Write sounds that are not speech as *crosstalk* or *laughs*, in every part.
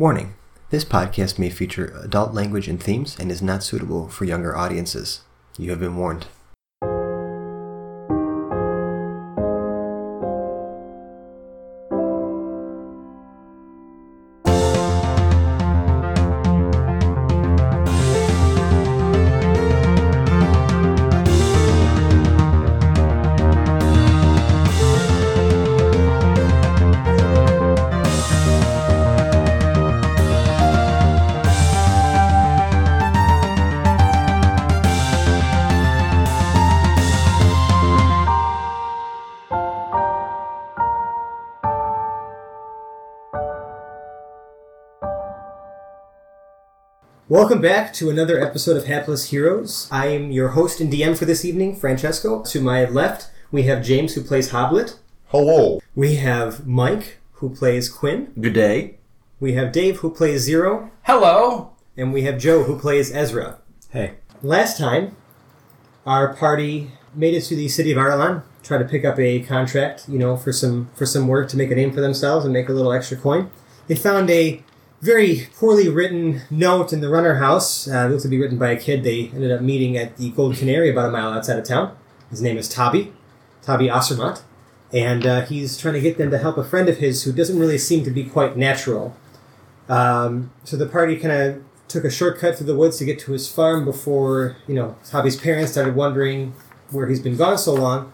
Warning this podcast may feature adult language and themes and is not suitable for younger audiences. You have been warned. Welcome back to another episode of Hapless Heroes. I am your host and DM for this evening, Francesco. To my left, we have James, who plays Hoblet. Hello. We have Mike, who plays Quinn. Good day. We have Dave, who plays Zero. Hello. And we have Joe, who plays Ezra. Hey. Last time, our party made it to the city of Arlan, tried to pick up a contract, you know, for some for some work to make a name for themselves and make a little extra coin. They found a very poorly written note in the runner house. Uh, it looked to be written by a kid. They ended up meeting at the Gold Canary about a mile outside of town. His name is Tabi, Tabi Osermont, and uh, he's trying to get them to help a friend of his who doesn't really seem to be quite natural. Um, so the party kind of took a shortcut through the woods to get to his farm before you know Tabi's parents started wondering where he's been gone so long,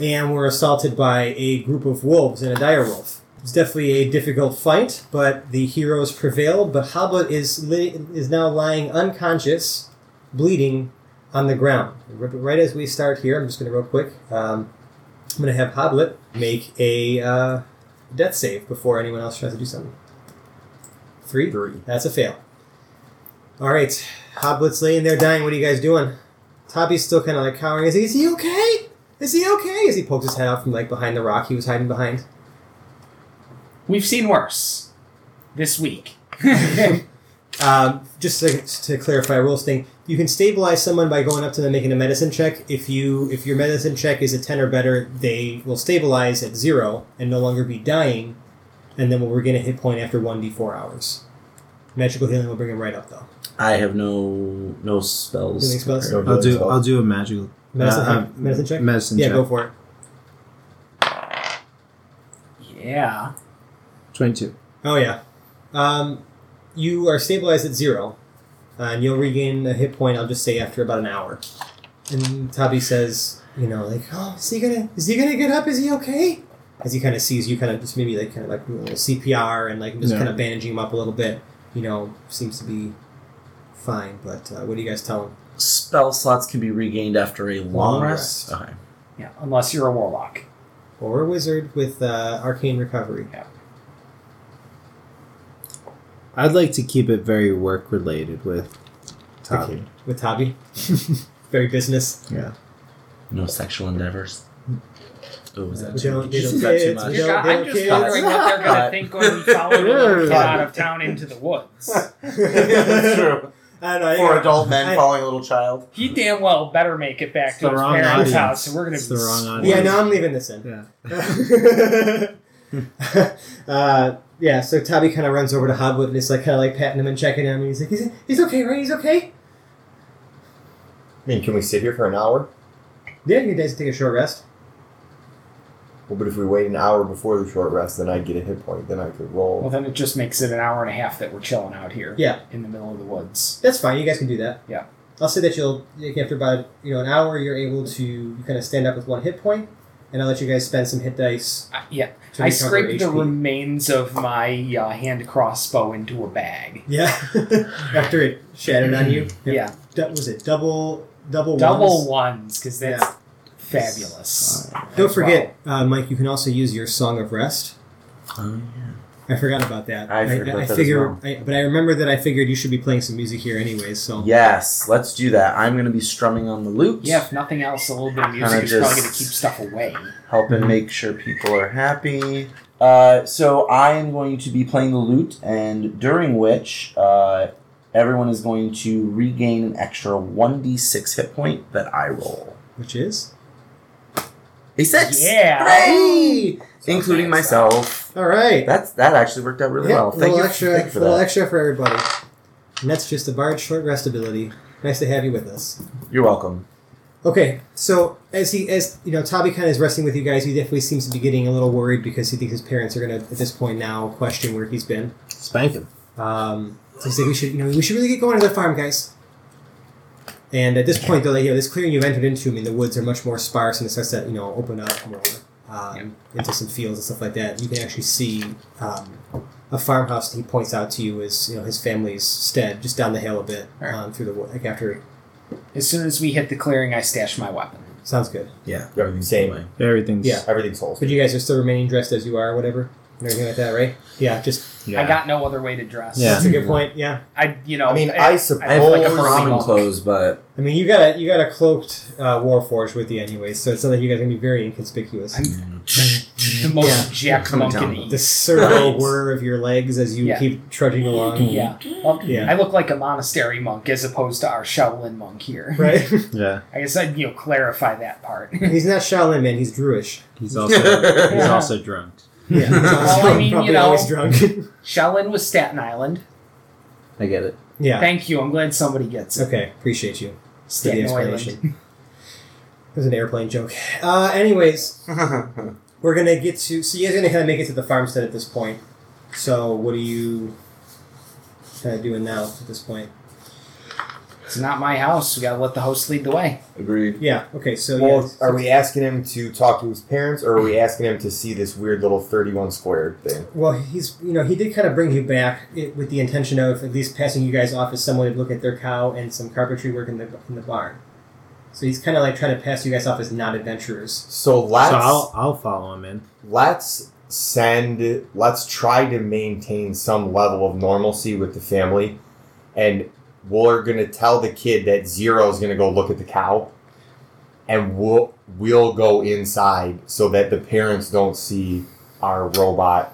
and were assaulted by a group of wolves and a dire wolf. It's definitely a difficult fight, but the heroes prevailed. But Hoblet is li- is now lying unconscious, bleeding on the ground. Right as we start here, I'm just going to real quick. Um, I'm going to have Hoblet make a uh, death save before anyone else tries to do something. Three. Three. That's a fail. All right, Hoblet's laying there dying. What are you guys doing? Toby's still kind of like cowering. Is he, is he okay? Is he okay? As he pokes his head out from like behind the rock he was hiding behind. We've seen worse this week. *laughs* Um, just to, to clarify, rules thing: you can stabilize someone by going up to them making a medicine check. If you if your medicine check is a ten or better, they will stabilize at zero and no longer be dying, and then we'll regain a hit point after one d four hours. Magical healing will bring him right up though. I have no no spells. Healing spells? prepared. No. I'll do. Yourself. I'll do a magical Medicine, uh, uh, medicine check. Medicine yeah, check. go for it. yeah. Twenty-two. Oh yeah. Um, you are stabilized at zero, uh, and you'll regain a hit point. I'll just say after about an hour. And Tabi says, you know, like, oh, is he gonna, is he gonna get up? Is he okay? As he kind of sees you, kind of just maybe like kind of like a little CPR and like just Yeah. kind of bandaging him up a little bit. You know, seems to be fine. But uh, what do you guys tell him? Spell slots can be regained after a long, Long rest. rest. Okay. Yeah. Unless you're a warlock. Or a wizard with uh, arcane recovery. I'd like to keep it very work related with Tabi. Okay. With Tabi. *laughs* Very business. Yeah. No sexual endeavors. Oh, was that too much? need Is no that too much? You're don't- I'm don't just care. wondering what they're going to think when we follow the little kid out of town into the woods. *laughs* That's true. *laughs* I don't know. I For think- adult men I- following a little child. He damn well better make it back It's to the his wrong parents' audience. house, so we're going to It's be the wrong audience. Yeah, no, I'm leaving this in. Yeah. uh, yeah, so Tabi kind of runs over to Hobwood and is like kind of like patting him and checking him. And he's like, he's, he's okay, right? He's okay. I mean, can we sit here for an hour? Yeah, you guys take a short rest. Well, but if we wait an hour before the short rest, then I'd get a hit point. Then I could roll. Well, then it just makes it an hour and a half that we're chilling out here Yeah, in the middle of the woods. that's fine. You guys can do that. Yeah. I'll say that you'll after about you know an hour, you're able to you kind of stand up with one hit point, and I'll let you guys spend some hit dice. Uh, yeah. To I recover scraped the remains of my uh, hand crossbow into a bag. Yeah, *laughs* after it shattered on you. *clears throat* Yeah. Du- was it double double Double ones? ones, because that's Yeah. fabulous. Don't as forget, uh, Mike. You can also use your Song of Rest. Oh, yeah. I forgot about that. I forgot that as figure, well. I, but I remember that I figured you should be playing some music here anyways. So Yes, let's do that. I'm going to be strumming on the lute. Yeah, if nothing else, a little bit of music Kinda is probably just- going to keep stuff away. helping make sure people are happy. Uh, so I am going to be playing the lute, and during which uh, everyone is going to regain an extra 1d6 hit point that I roll. which is A six! Yeah. Hooray! Including fancy. myself. All right. That's that actually worked out really Yeah, well. Thank little you, extra, thank you for little that. extra for everybody. And that's just a bard short rest ability. Nice to have you with us. You're welcome. Okay, so as he as you know, Tabi kind of is resting with you guys. He definitely seems to be getting a little worried because he thinks his parents are gonna at this point now question where he's been. Spank him. Um, so he's like, we should you know we should really get going to the farm, guys. And at this point, though, like, you know, this clearing you've entered into, I mean, the woods are much more sparse and it starts to you know open up more um, into some fields and stuff like that. You can actually see um, a farmhouse that he points out to you as you know his family's stead, just down the hill a bit Alright. um, through the wood. Like after, As soon as we hit the clearing, I stash my weapon. sounds good. Yeah. Everything's same. Everything's Yeah. Everything's whole. But you guys are still remaining dressed as you are, or whatever, and everything like that, right? Yeah, just Yeah. I got no other way to dress. Yeah. that's a good point. Yeah, I, you know, I mean, I, I I suppose. have like a Holy common monk. clothes, but I mean, you got a you got a cloaked uh, warforged with you anyway, so it's not like you guys are gonna be very inconspicuous. I'm the most jacked Coming monk in down. the East. servo whir of your legs as you Yeah. keep trudging along. Yeah. Well, Yeah. I look like a monastery monk as opposed to our Shaolin monk here. Right? *laughs* Yeah. I guess I'd you know clarify that part. he's not Shaolin man, he's Druish. He's also he's also drunk. Yeah, *laughs* he's also Well, I mean, you probably know- always drunk. *laughs* Shaolin was Staten Island. I get it. yeah. Thank you. I'm glad somebody gets it. Okay, appreciate you Staten. Island. It was an airplane joke. Uh, anyways, *laughs* we're gonna get to. So you guys are gonna kind of make it to the farmstead at this point. So what are you kind of doing now at this point? It's not my house. We gotta let the host lead the way. Agreed. Yeah. Okay. So Well, yeah. are we asking him to talk to his parents, or are we asking him to see this weird little thirty-one square thing? Well, he's you know he did kind of bring you back it, with the intention of at least passing you guys off as someone to look at their cow and some carpentry work in the in the barn. So he's kind of like trying to pass you guys off as not adventurers. So let's so I'll I'll follow him in. let's send. Let's try to maintain some level of normalcy with the family, and we're gonna tell the kid that Zero is gonna go look at the cow, and we'll we'll go inside so that the parents don't see our robot.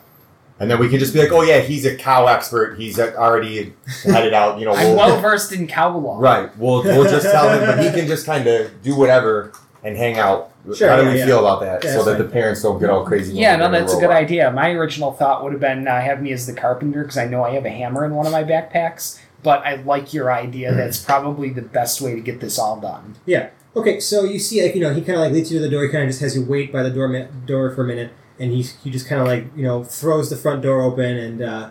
And then we can just be like, "Oh yeah, he's a cow expert. He's already headed out." You know, *laughs* I'm we'll- well versed in cow law. Right. We'll we'll just tell him, but he can just kind of do whatever and hang out. Sure, How do yeah, we yeah. feel about that? Yeah, so that's that the parents don't get all crazy. Yeah, no, in a that's a good idea. My original thought would have been uh, have me as the carpenter because I know I have a hammer in one of my backpacks. But I like your idea. That's probably the best way to get this all done. Yeah. Okay, so you see, like you know, he kind of like leads you to the door. He kind of just has you wait by the door ma- door for a minute, and he he just kind of like you know throws the front door open, and uh,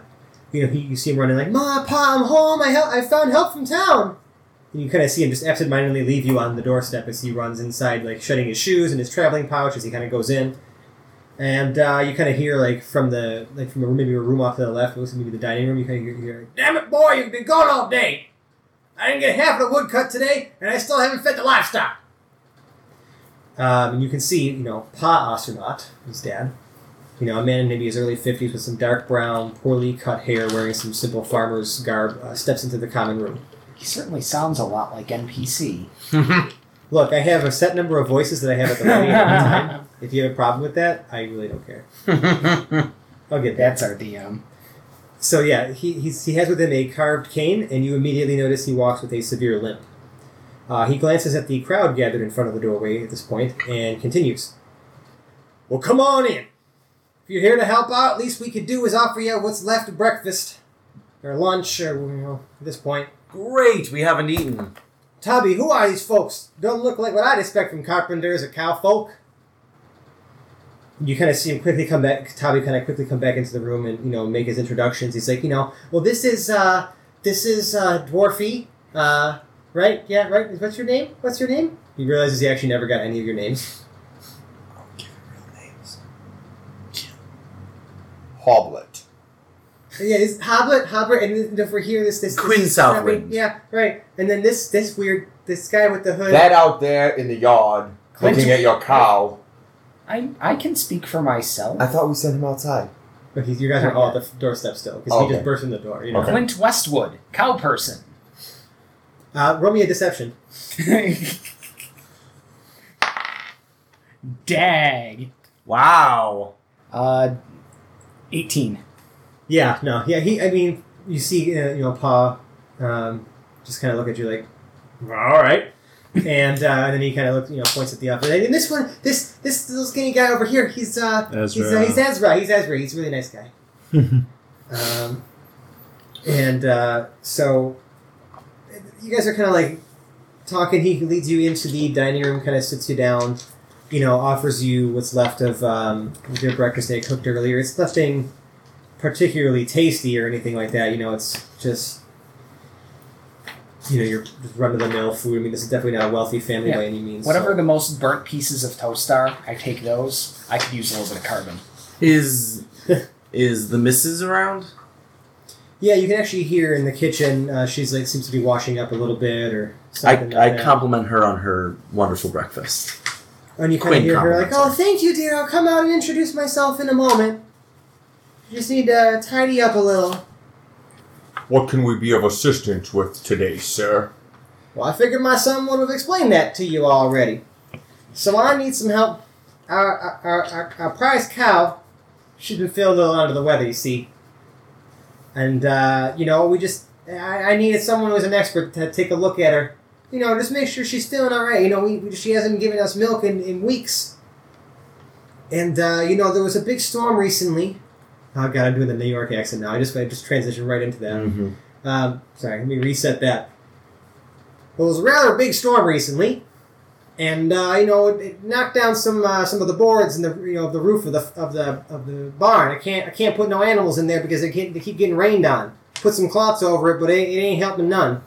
you know he, you see him running like, "Ma, pa, I'm home. I hel- I found help from town." And you kind of see him just absentmindedly leave you on the doorstep as he runs inside, like shutting his shoes and his traveling pouch as he kind of goes in. And uh, you kind of hear like from the like from a, maybe a room off to the left, it looks maybe the dining room. You kind of hear, hear, "Damn it, boy, you've been gone all day. I didn't get half of the wood cut today, and I still haven't fed the livestock." Um, and you can see, you know, Pa Astronaut, his dad. You know, a man in maybe his early 50s with some dark brown, poorly cut hair, wearing some simple farmer's garb, uh, steps into the common room. He certainly sounds a lot like NPC. *laughs* Look, I have a set number of voices that I have at the ready at any time. If you have a problem with that, I really don't care. *laughs* I'll get that. That's our DM. So yeah, he, he's, he has with him a carved cane, and you immediately notice he walks with a severe limp. Uh, he glances at the crowd gathered in front of the doorway at this point and continues. Well, come on in. If you're here to help out, at least we could do is offer you what's left of breakfast or lunch, or you know, at this point. Great, we haven't eaten. Tubby, who are these folks? Don't look like what I'd expect from carpenters or cowfolk. You kind of see him quickly come back. Tubby kind of quickly come back into the room and you know make his introductions. He's like, you know, well, this is uh, this is uh, Dwarfy, uh, right? Yeah, right. What's your name? What's your name? He realizes he actually never got any of your names. Hoblet. Yeah, it's Hoblet, Hoblet, and then over here, this this Quinn this, Southwind. Yeah, right. And then this this weird this guy with the hood. That out there in the yard, Clint- looking at your cow. I I can speak for myself. I thought we sent him outside. But he's, you guys are all at the doorstep still because Oh, he just burst in the door. You know. Okay. Clint Westwood, cow person. Uh, roll me a deception. *laughs* Dag. Wow. Uh, 18. Yeah, no, yeah. He, I mean, you see, uh, you know, Pa, um, just kind of look at you like, all right. and, uh, and then he kind of looks, you know, points at the other. And this one, this this little skinny guy over here, he's uh, he's, uh, Ezra. he's Ezra. He's Ezra. He's a really nice guy. *laughs* um, and uh, so you guys are kind of like talking. He leads you into the dining room, kind of sits you down. You know, offers you what's left of um, their breakfast they cooked earlier. It's nothing particularly tasty or anything like that. You know, it's just you know your run of the mill food. I mean, this is definitely not a wealthy family Yeah. by any means. Whatever so- the most burnt pieces of toast are, I take those. I could use a little bit of carbon. Is *laughs* is the missus around? Yeah, you can actually hear in the kitchen. Uh, she's like seems to be washing up a little bit or I, something. I like that. compliment her on her wonderful breakfast. And you kind of hear her like, "Oh, thank you, dear. I'll come out and introduce myself in a moment. Just need to tidy up a little." What can we be of assistance with today, sir? Well, I figured my son would have explained that to you already. So I need some help. Our our, our, our prize cow, she's been feeling a little under the weather, you see. And uh, you know, we just I, I needed someone who was an expert to take a look at her. You know, just make sure she's feeling all right. You know, we, we- she hasn't given us milk in, in weeks. And uh, you know, there was a big storm recently. Oh God, I'm doing the New York accent now. I just I just transitioned right into that. Mm-hmm. Um, sorry, let me reset that. Well, it was a rather big storm recently, and uh, you know it, it knocked down some uh, some of the boards and the you know the roof of the of the of the barn. I can't I can't put no animals in there because they, can't, they keep getting rained on. Put some cloths over it, but it, it ain't helping none.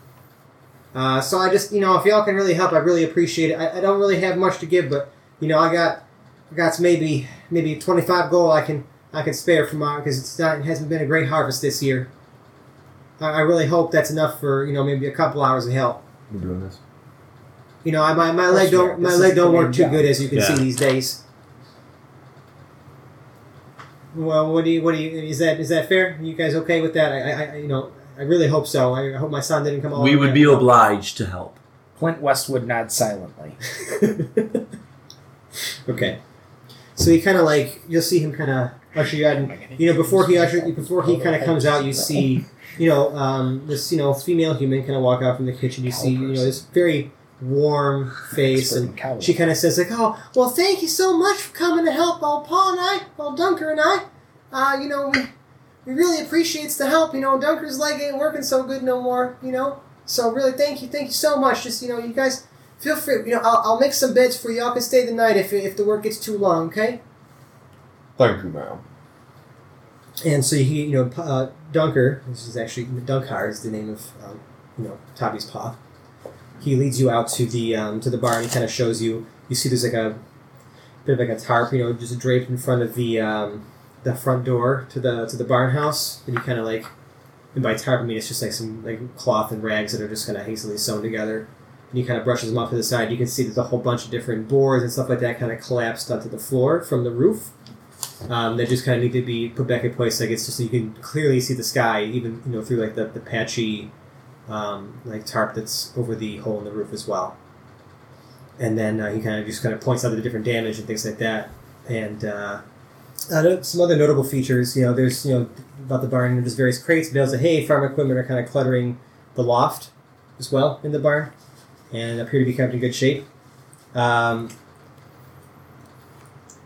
Uh, so I just you know if y'all can really help, I really appreciate it. I, I don't really have much to give, but you know I got I got maybe maybe twenty five gold I can I can spare from our because it's not it hasn't been a great harvest this year. I I really hope that's enough for you know maybe a couple hours of help. We're doing this. You know, I, my, my leg don't my This is leg don't work too job. good as you can see these days. Well, what do you what do you is that is that fair? you guys okay with that? I, I, I you know I really hope so. I, I hope my son didn't come all We would be up. obliged to help. Clint Westwood nods silently. *laughs* okay, so he kind of like you'll see him kind of usher you know before he usher before he kind of comes out, you see you know um, this you know female human kind of walk out from the kitchen. You see you know this very warm face and She kind of says like, "Oh, well, thank you so much for coming to help old Paul and I, old Dunker and I. Uh, you know, we, we really appreciates the help. You know, Dunker's leg ain't working so good no more. You know, so really, thank you, thank you so much. Just you know, you guys feel free. You know, I'll, I'll make some beds for you. Y'all can stay the night if if the work gets too long. Okay." Thank you, ma'am. And so he, you know, uh, Dunker, this is actually Dunkar is the name of, um, you know, Tabi's paw. He leads you out to the um, to the barn. He kind of shows you. You see, there's like a bit of like a tarp, you know, just draped in front of the um, the front door to the to the barn house. And you kind of like, and by tarp I mean it's just like some like cloth and rags that are just kind of hastily sewn together. And he kind of brushes them off to the side. You can see there's a whole bunch of different boards and stuff like that kind of collapsed onto the floor from the roof um, that just kind of need to be put back in place. Like it's just so you can clearly see the sky, even you know through like the, the patchy um, like tarp that's over the hole in the roof as well. And then uh, he kind of just kind of points out the different damage and things like that. And uh, uh, some other notable features, you know, there's you know about the barn. There's various crates, bales of hay, farm equipment are kind of cluttering the loft as well in the barn, and appear to be kept in good shape. Um,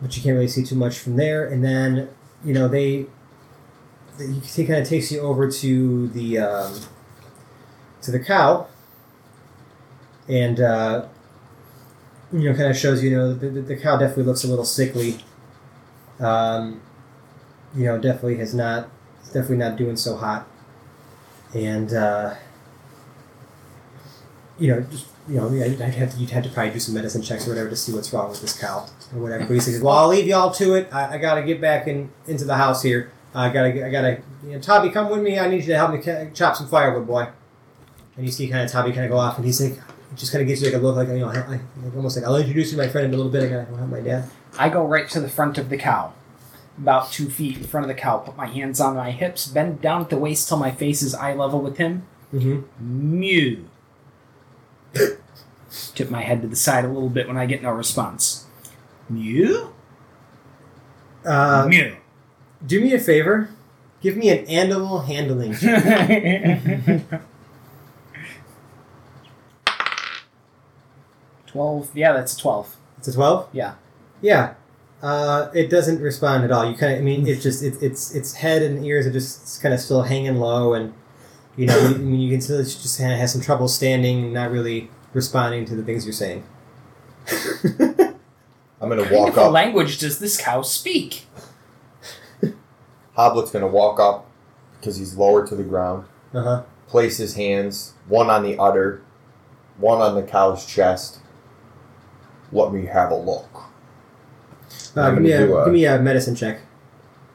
but you can't really see too much from there. And then, you know, they, he kind of takes you over to the um, to the cow, and uh, you know, kind of shows you, know, the, the, cow definitely looks a little sickly. Um, you know, definitely has not, definitely not doing so hot, and uh, you know, just you know, I'd have to, you'd have to probably do some medicine checks or whatever to see what's wrong with this cow or whatever. But he says, "Well, I'll leave y'all to it. I, I got to get back in into the house here. I gotta, I gotta. You know, Tabi, come with me. I need you to help me ca- chop some firewood, boy." And you see, kind of Tabi kind of go off, and he's like, just kind of gives you like a look, like you know, I, I, like almost like I'll introduce you to my friend in a little bit. I gotta go help my dad. I go right to the front of the cow, about two feet in front of the cow. Put my hands on my hips, bend down at the waist till my face is eye level with him. Mm-hmm. Mew. Tip my head to the side a little bit when I get no response. Mew. Uh, Mew. do me a favor. Give me an animal handling. *laughs* 12. Yeah, that's a 12. It's a twelve. Yeah. Yeah. Uh, it doesn't respond at all. You kind of, I mean, it's just it's its its head and ears are just kind of still hanging low, and you know, you, I mean, you can still just kind of has some trouble standing, and not really responding to the things you're saying. *laughs* I'm gonna What walk kind of up. language does this cow speak? Hoblet's gonna walk up because he's lower to the ground. Uh huh. Place his hands, one on the udder, one on the cow's chest. Let me have a look. Uh, I'm give me gonna a a- give me a medicine check,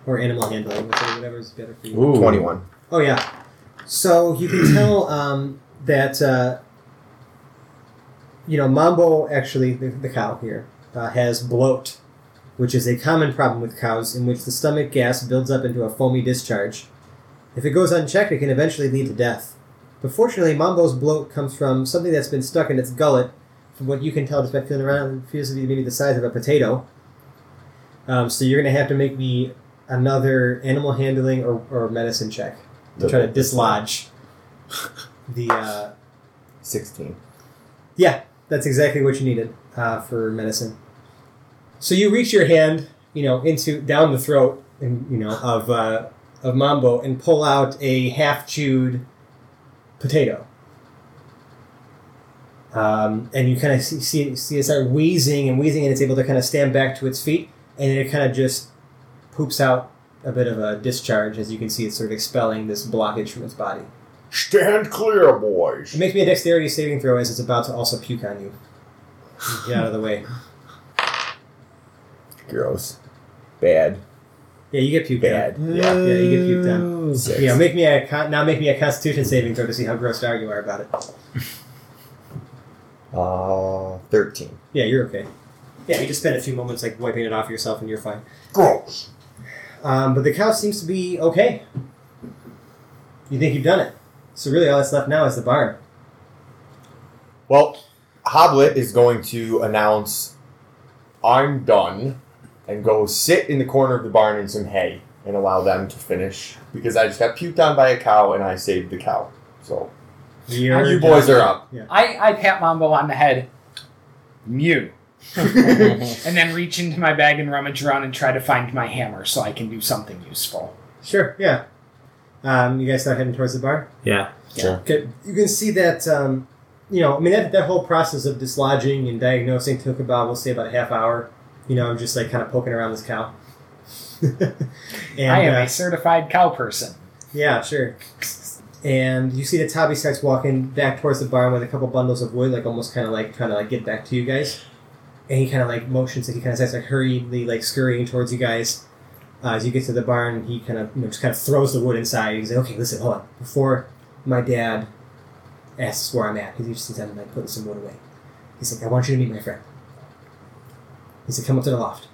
or animal handling, whichever- whatever's better for you. Ooh. Twenty-one. Oh yeah. So you can tell *clears throat* um, that uh, you know Mambo actually the, the cow here uh, has bloat, which is a common problem with cows, in which the stomach gas builds up into a foamy discharge. If it goes unchecked, it can eventually lead to death. But fortunately, Mambo's bloat comes from something that's been stuck in its gullet. From what you can tell, just by feeling around, it feels to be maybe the size of a potato. Um, so you're going to have to make me another animal handling or, or medicine check to try to dislodge *laughs* the. Uh, Sixteen. yeah, that's exactly what you needed uh, for medicine. So you reach your hand, you know, into down the throat, and you know of uh, of Mambo, and pull out a half chewed potato. Um, and you kind of see, see see it start wheezing and wheezing, and it's able to kind of stand back to its feet, and it kind of just poops out a bit of a discharge, as you can see, it's sort of expelling this blockage from its body. Stand clear, boys. It makes me a dexterity saving throw as it's about to also puke on you. Get out of the way. Gross. Bad. Yeah, you get puked Bad. on. Yeah, yeah, you get puked on. Six. Yeah, make me a con- now make me a Constitution saving throw to see how grossed out you are about it. *laughs* Uh, thirteen. Yeah, you're okay. Yeah, you just spend a few moments like wiping it off yourself, and you're fine. Gross. Um, but the cow seems to be okay. You think you've done it. So really, all that's left now is the barn. Well, Hoblet is going to announce, "I'm done," and go sit in the corner of the barn in some hay and allow them to finish because I just got puked on by a cow and I saved the cow. So You're you boys are up. I, I pat Mambo on the head. Mew. *laughs* and then reach into my bag and rummage around and try to find my hammer so I can do something useful. Sure. Yeah. Um, you guys start heading towards the barn. Yeah. Sure. Okay, you can see that um, you know, I mean that, that whole process of dislodging and diagnosing took about we'll say about a half hour. You know, I'm just like kind of poking around this cow. *laughs* and I am uh, a certified cow person. yeah, sure. And you see that Tabi starts walking back towards the barn with a couple bundles of wood, like almost kind of like trying to like get back to you guys. And he kind of like motions, like he kind of starts like hurriedly like scurrying towards you guys. Uh, as you get to the barn, he kind of you know, just kind of throws the wood inside. He's like, "Okay, listen, hold on. Before my dad asks where I'm at, because he's just I'm like putting some wood away. He's like, I want you to meet my friend. He said, come up to the loft.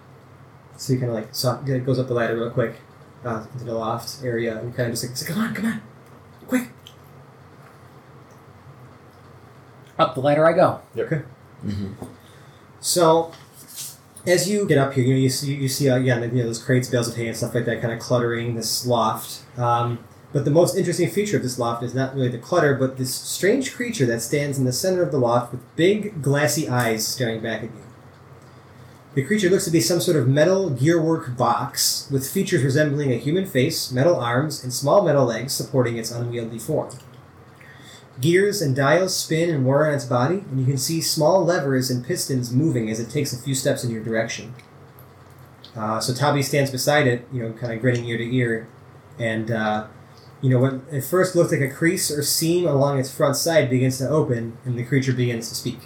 So he kind of like so goes up the ladder real quick uh, into the loft area and kind of just like, like, come on, come on, quick. Up the ladder I go. So, as you get up here, you know, you see, you see again, you know, those crates, bales of hay, and stuff like that, kind of cluttering this loft. Um, but the most interesting feature of this loft is not really the clutter, but this strange creature that stands in the center of the loft with big, glassy eyes staring back at you. The creature looks to be some sort of metal gearwork box with features resembling a human face, metal arms, and small metal legs supporting its unwieldy form. Gears and dials spin and whir on its body, and you can see small levers and pistons moving as it takes a few steps in your direction. Uh, so Tabi stands beside it, you know, kind of grinning ear to ear, and uh, you know what at first looked like a crease or seam along its front side begins to open, and the creature begins to speak.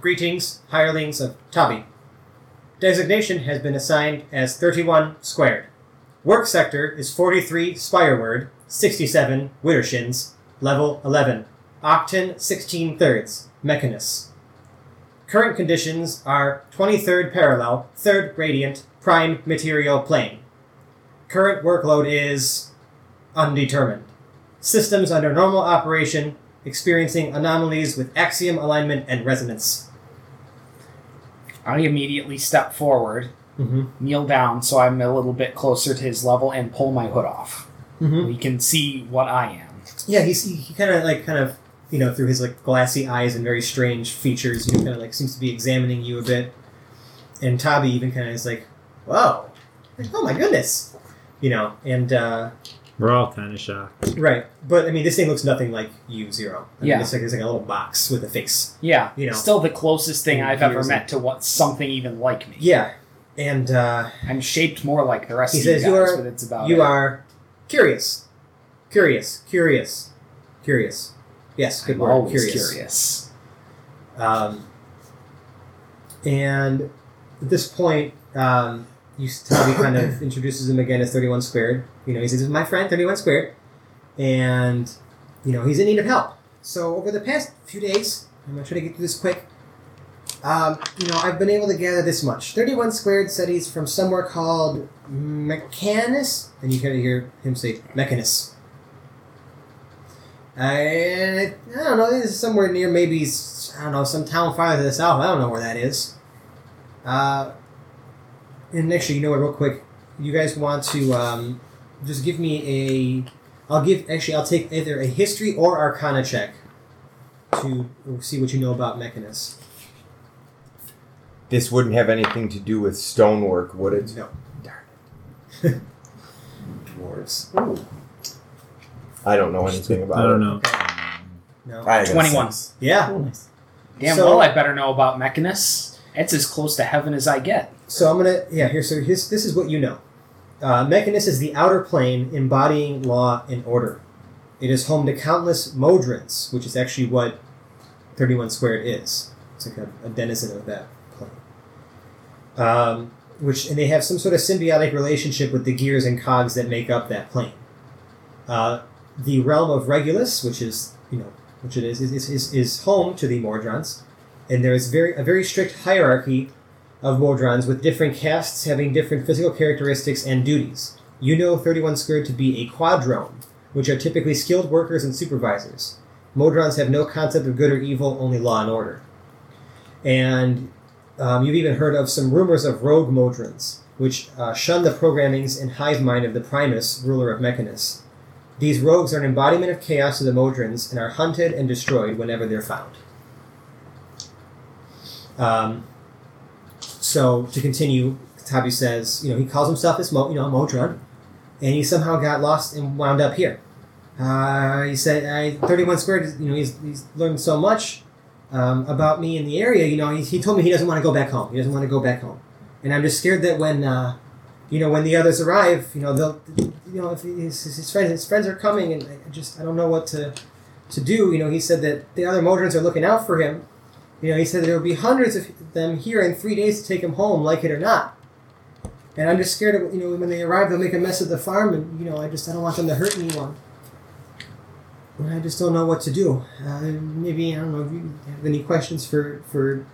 Greetings, hirelings of Tabi. Designation has been assigned as 31 squared. Work sector is 43 Spireward, 67 Widdershins, level 11. Octan 16 thirds, Mechanus. Current conditions are 23rd parallel, 3rd gradient, prime material plane. Current workload is undetermined. Systems under normal operation experiencing anomalies with axiom alignment and resonance. I immediately step forward, Mm-hmm. kneel down so I'm a little bit closer to his level, and pull my hood off. Mm-hmm. We can see what I am. Yeah, he's, he, he kind of like kind of you know, through his like glassy eyes and very strange features, he kind of like seems to be examining you a bit. And Tabi even kind of is like, "Whoa, like, oh my goodness," you know, and uh, We're all kind of shocked. right. But I mean, this thing looks nothing like you, Zero. I Yeah. mean, it's like it's like a little box with a face. Yeah, You know. still the closest thing I've ever ears met to what something even like me. Yeah, and uh, I'm shaped more like the rest He of you guys, you are- but it's about you it. are curious, curious, curious, curious. Yes, good I'm word. always curious. curious. Um, and at this point, um, you Toby kind of *coughs* introduces him again as Thirty One Squared. You know, he says, "This is my friend, Thirty One Squared," and you know he's in need of help. So over the past few days, I'm gonna try to get through this quick. Um, you know, I've been able to gather this much. Thirty One Squared he's from somewhere called Mechanus, and you kind of hear him say Mechanus. I, I don't know. This is somewhere near maybe I don't know some town farther to the south. I don't know where that is. Uh, and actually, you know what? Real quick, you guys want to um, just give me a. I'll give actually. I'll take either a history or Arcana check to see what you know about Mechanus. This wouldn't have anything to do with stonework, would it? No. Darn it. *laughs* Dwarves. I don't know anything about it. I don't it. know. No. I got 21. six. Yeah. Oh, nice. Damn So- well, I better know about Mechanus. It's as close to heaven as I get. So I'm gonna yeah here. So here's, this is what you know. Uh, Mechanus is the outer plane embodying law and order. It is home to countless Modrons, which is actually what 31 squared is. It's like a, a denizen of that plane. Um, which and they have some sort of symbiotic relationship with the gears and cogs that make up that plane. Uh, the realm of Regulus, which is you know which it is, is, is, is home to the Modrons, and there is very a very strict hierarchy of Modrons with different castes having different physical characteristics and duties. You know 31 Squared to be a quadrone, which are typically skilled workers and supervisors. Modrons have no concept of good or evil, only law and order. And um, you've even heard of some rumors of rogue Modrons, which uh, shun the programmings and hive mind of the Primus, ruler of Mechanus. These rogues are an embodiment of chaos to the Modrons and are hunted and destroyed whenever they're found. Um, so to continue, Tabi says, you know, he calls himself this Mo, you know, Modron, and he somehow got lost and wound up here. Uh, he said, I, 31 squared, you know, he's, he's learned so much um, about me in the area. You know, he, he told me he doesn't want to go back home. He doesn't want to go back home. And I'm just scared that when, uh, you know, when the others arrive, you know, they'll, you know, if his, his friends, his friends are coming, and I just, I don't know what to, to do. You know, he said that the other Modrons are looking out for him. You know, he said there will be hundreds of them here in three days to take him home, like it or not. And I'm just scared of, you know, when they arrive, they'll make a mess of the farm, and, you know, I just, I don't want them to hurt anyone. I just don't know what to do. Uh, maybe, I don't know if you have any questions for, for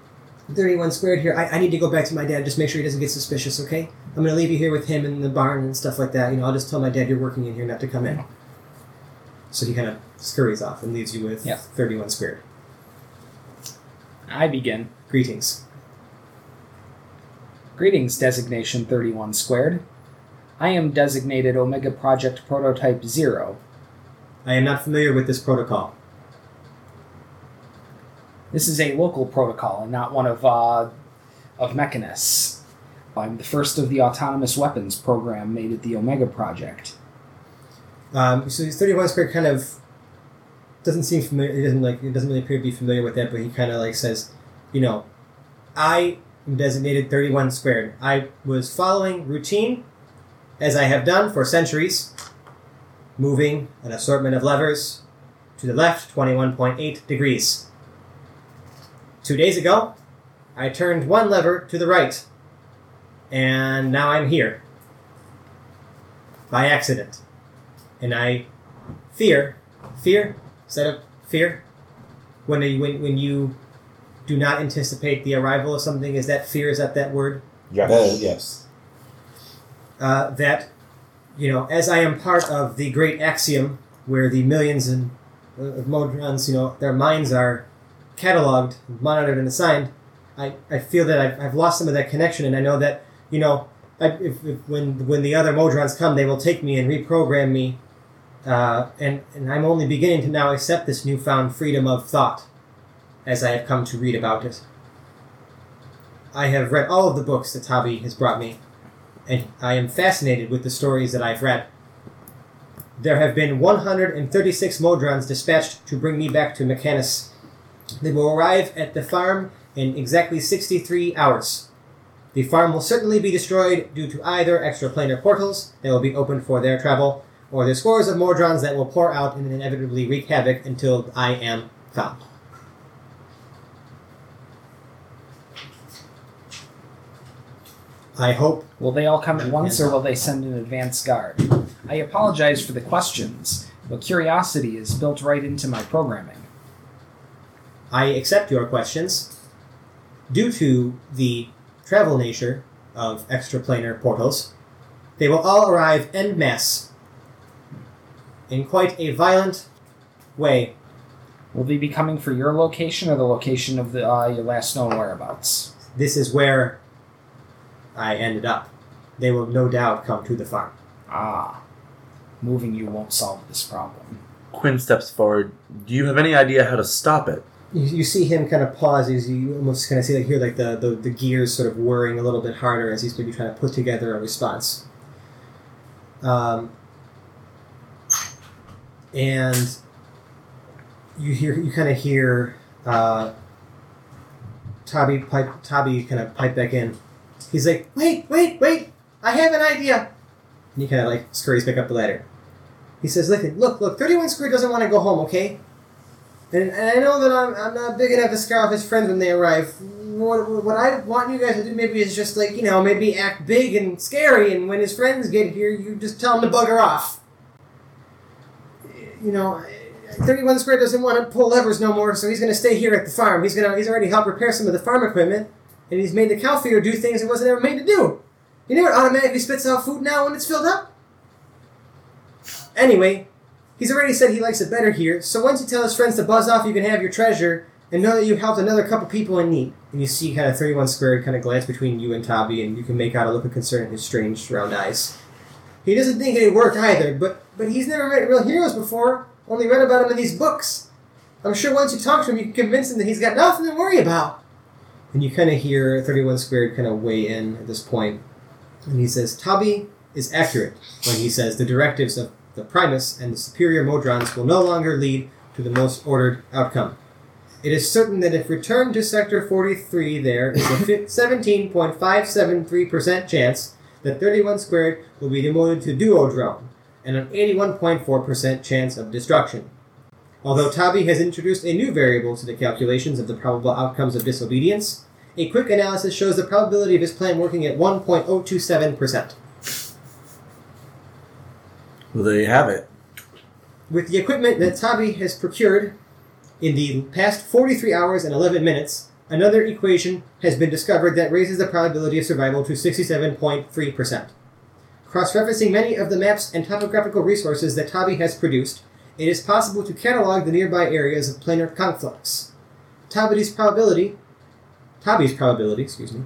31 squared here. I, I need to go back to my dad, just make sure he doesn't get suspicious, okay? I'm going to leave you here with him in the barn and stuff like that. You know, I'll just tell my dad you're working in here not to come in. So he kind of scurries off and leaves you with Yeah. 31 squared. I begin. Greetings. Greetings, designation 31 squared. I am designated Omega Project Prototype 0. I am not familiar with this protocol. This is a local protocol and not one of uh, of Mechanus. I'm the first of the autonomous weapons program made at the Omega Project. Um, so he's 31 squared kind of doesn't seem familiar. He doesn't like. It doesn't really appear to be familiar with that. But he kind of like says, you know, I am designated 31 squared. I was following routine, as I have done for centuries, moving an assortment of levers to the left 21.8 degrees. Two days ago, I turned one lever to the right, and now I'm here by accident and I fear, fear, instead of fear, when you, when, when you do not anticipate the arrival of something, is that fear? Is that that word? Yes. Uh, yes. Uh, that, you know, as I am part of the great axiom where the millions and of Modrons, you know, their minds are cataloged, monitored, and assigned, I, I feel that I've, I've lost some of that connection, and I know that, you know, I, if, if when when the other Modrons come, they will take me and reprogram me. Uh, and, and I'm only beginning to now accept this newfound freedom of thought as I have come to read about it. I have read all of the books that Tavi has brought me, and I am fascinated with the stories that I've read. There have been 136 Modrons dispatched to bring me back to Mechanus. They will arrive at the farm in exactly 63 hours. The farm will certainly be destroyed due to either extraplanar portals that will be opened for their travel, or the scores of Modrons that will pour out and inevitably wreak havoc until I am found. I hope Will they all come at once, or will they send an advance guard? I apologize for the questions, but curiosity is built right into my programming. I accept your questions. Due to the travel nature of extraplanar portals, they will all arrive en masse in quite a violent way. Will they be coming for your location or the location of the uh, your last known whereabouts? This is where I ended up. They will no doubt come to the farm. Ah, moving you won't solve this problem. Quinn steps forward. Do you have any idea how to stop it? You, you see him kind of pause as you almost kind of see like hear like the, the, the gears sort of whirring a little bit harder as he's maybe trying to put together a response. Um, and you hear you kind of hear uh, Tabi pipe Tabi kind of pipe back in. He's like, wait, wait, wait! I have an idea. And he kind of like scurries back up the ladder. He says, look, look, look, 31 Square doesn't want to go home, okay? And, and I know that I'm, I'm not big enough to scare off his friends when they arrive. What, what I want you guys to do maybe is just like, you know, maybe act big and scary, and when his friends get here, you just tell them to bugger off. You know, 31 Square doesn't want to pull levers no more, so he's going to stay here at the farm. He's going to he's already helped repair some of the farm equipment, and he's made the cow feeder do things it wasn't ever made to do. You know it automatically spits out food now when it's filled up? Anyway, he's already said he likes it better here, so once you tell his friends to buzz off, you can have your treasure and know that you've helped another couple people in need. And you see kind of 31 squared kind of glance between you and Tabi, and you can make out a look of concern in his strange round eyes. He doesn't think it'd work either, but but he's never met real heroes before, only read about them in these books. I'm sure once you talk to him, you can convince him that he's got nothing to worry about. And you kind of hear 31 squared kind of weigh in at this point, and he says, Tabi is accurate when he says the directives of the Primus and the superior Modrons will no longer lead to the most ordered outcome. It is certain that if returned to Sector 43, there is a 17.573% *laughs* chance that 31 squared will be demoted to Duodrone, and an 81.4% chance of destruction. Although Tabi has introduced a new variable to the calculations of the probable outcomes of disobedience, a quick analysis shows the probability of his plan working at 1.027%. Well, there you have it. With the equipment that Tabi has procured in the past 43 hours and 11 minutes, another equation has been discovered that raises the probability of survival to 67.3%. Cross referencing many of the maps and topographical resources that Tabi has produced, it is possible to catalog the nearby areas of planar conflux. Tabi's probability, Tabi's probability, excuse me,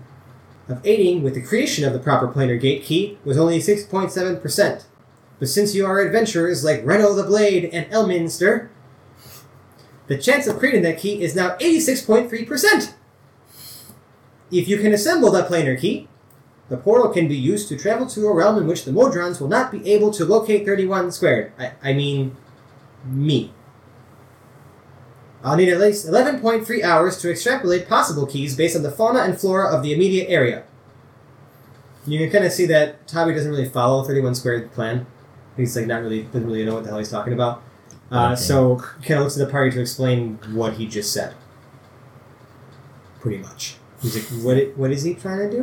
of aiding with the creation of the proper planar gate key was only 6.7%. But since you are adventurers like Reno the Blade and Elminster, the chance of creating that key is now 86.3%. If you can assemble that planar key, the portal can be used to travel to a realm in which the Modrons will not be able to locate 31 squared. I, I mean, me. I'll need at least 11.3 hours to extrapolate possible keys based on the fauna and flora of the immediate area. You can kind of see that Tabi doesn't really follow 31 squared plan. He's like not really doesn't really know what the hell he's talking about. Uh, Okay. So kind of looks at the party to explain what he just said. Pretty much. He's like, what? i- What is he trying to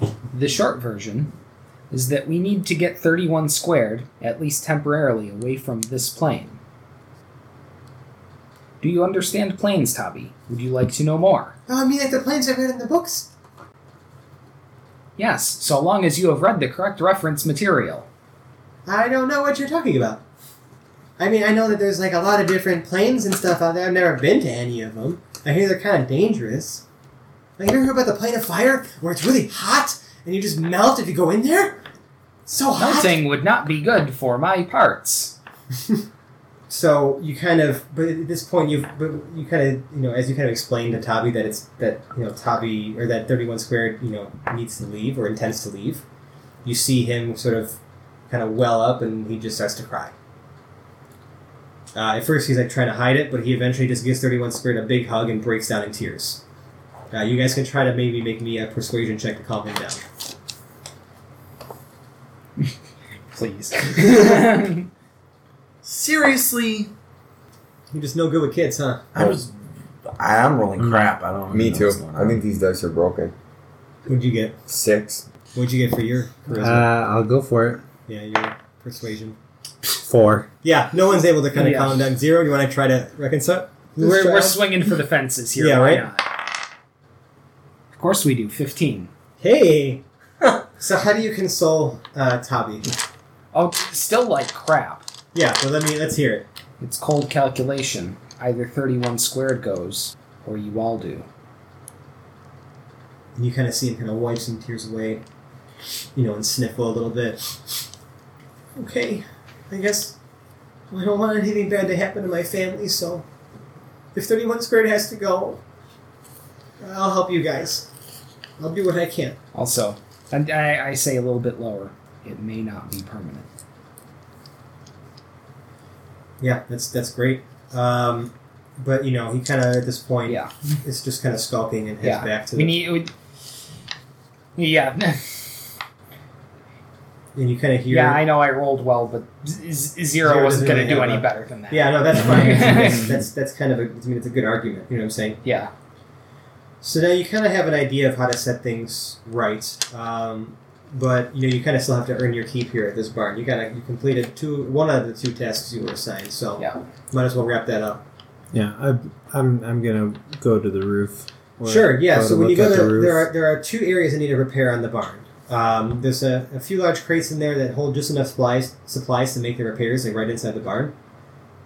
do? The short version is that we need to get 31 squared, at least temporarily, away from this plane. Do you understand planes, Tabi? Would you like to know more? Oh, I mean, like the planes I read in the books. Yes, so long as you have read the correct reference material. I don't know what you're talking about. I mean, I know that there's like a lot of different planes and stuff out there. I've never been to any of them. I hear they're kind of dangerous. Like, you ever heard about the plane of fire where it's really hot and you just melt if you go in there? It's so hot. Melting would not be good for my parts. *laughs* so you kind of, but at this point, you've, but you kind of, you know, as you kind of explained to Tabi that it's that you know Tabi or that thirty one squared, you know, needs to leave or intends to leave. You see him sort of, kind of well up, and he just starts to cry. Uh, at first, he's like trying to hide it, but he eventually just gives thirty one squared a big hug and breaks down in tears. Uh, you guys can try to maybe make me a persuasion check to calm him down. Please. *laughs* Seriously, You're just no good with kids, huh? I was. I am rolling Mm. crap. I don't. Me know too. what's going I on. think these dice are broken. What'd you get? Six. What'd you get for your Uh, charisma? I'll go for it. yeah, your persuasion. Four. Yeah, no one's able to kind of Yeah. calm down. Zero, you want to try to reconcile? this we're, we're child? swinging for the fences here. Yeah, why right? not? Of course we do. 15. Hey! *laughs* so, how do you console uh, Tabi? Oh, still like crap. Yeah, well, let me let's hear it. It's cold calculation. Either 31 squared goes, or you all do. And you kind of see him kind of wipe some tears away, you know, and sniffle a little bit. Okay, I guess I don't want anything bad to happen to my family, so if 31 squared has to go, I'll help you guys. I'll do what I can. Also, and I, I say a little bit lower. It may not be permanent. Yeah, that's that's great. Um, but you know, he kind of at this point Yeah. is just kind of skulking and heads Yeah. back to We the, need. We, yeah. and you kind of hear. yeah, I know I rolled well, but z- zero, Zero wasn't going to do any better than that. Yeah, no, that's *laughs* fine. that's, that's that's kind of a, I mean, it's a good argument. You know what I'm saying? Yeah. So now you kind of have an idea of how to set things right, um, but you know you kind of still have to earn your keep here at this barn. You got to you completed two one of the two tasks you were assigned, so Yeah. might as well wrap that up. Yeah, I, I'm I'm gonna go to the roof. Sure, yeah. So when you go at to, the roof. there are there are two areas that need a repair on the barn. Um, there's a, a few large crates in there that hold just enough supplies supplies to make the repairs, like right inside the barn.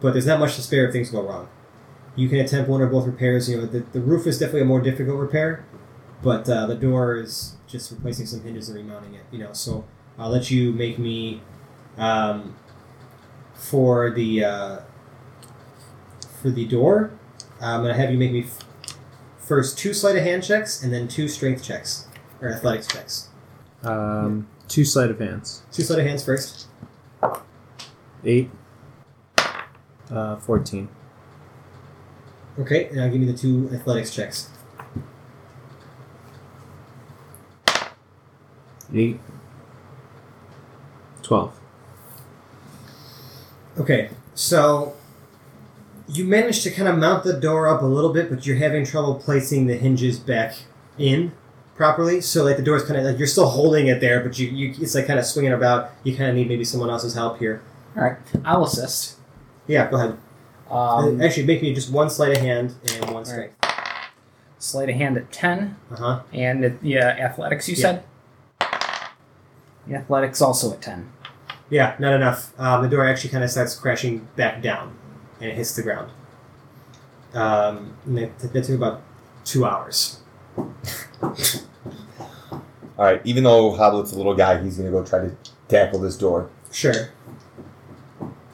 But there's not much to spare if things go wrong. You can attempt one or both repairs. You know, the, the roof is definitely a more difficult repair, but uh, the door is just replacing some hinges and remounting it. You know, so I'll let you make me um, for the uh, for the door. I'm gonna have you make me f- first two sleight of hand checks and then two strength checks or athletics checks. um, two sleight of hands. Two sleight of hands first. Eight. Uh, fourteen. Okay, now give me the two athletics checks. Eight. Twelve. Okay, so you managed to kind of mount the door up a little bit, but you're having trouble placing the hinges back in properly. So like the door's kind of like you're still holding it there, but you, you it's like kind of swinging about. You kind of need maybe someone else's help here. All right. I'll assist. Yeah, go ahead. Um, Actually, make me just one sleight of hand and one strength. sleight of hand at 10. Uh huh. And it, yeah, athletics, you Yeah. said? Yeah, athletics also at 10. Yeah, not enough. Um, the door actually kind of starts crashing back down, and it hits the ground. Um, and that, that took about two hours. *laughs* All right. Even though Hoblet's a little guy, he's gonna go try to tackle this door. Sure.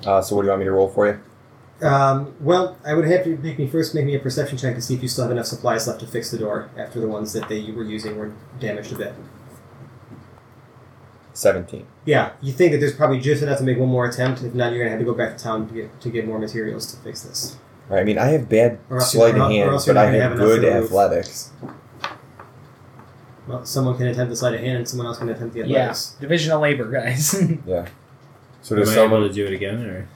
Uh, so what do you want me to roll for you? Um, well, I would have to make me first make me a perception check to see if you still have enough supplies left to fix the door after the ones that they were using were damaged a bit. Seventeen. Yeah, you think that there's probably just enough to make one more attempt. If not, you're gonna have to go back to town to get to get more materials to fix this. All right. I mean, I have bad Or else sleight of hand, but I have have good for the roof. athletics. Well, someone can attempt the sleight of hand, and someone else can attempt the Yeah. athletics. Division of labor, guys. *laughs* Yeah. So Am does someone? able to do it again, or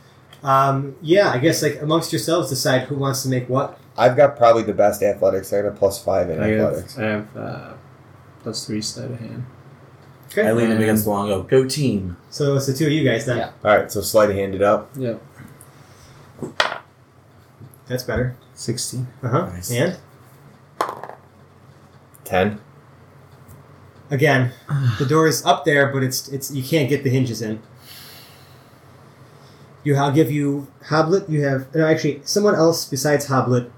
Um, yeah, I guess like amongst yourselves, decide who wants to make what. I've got probably the best athletics. I got a plus five in I athletics. have I have uh, plus three sleight of hand. Okay. I lean him against the wall and go, go team. So it's the two of you guys then. Yeah. All right. So sleight of hand it up. Yeah. That's better. Sixteen. Uh huh. Nice. And Ten. again, *sighs* the door is up there, but it's it's you can't get the hinges in. You, I'll give you Hoblet. You have no, actually someone else besides Hoblet.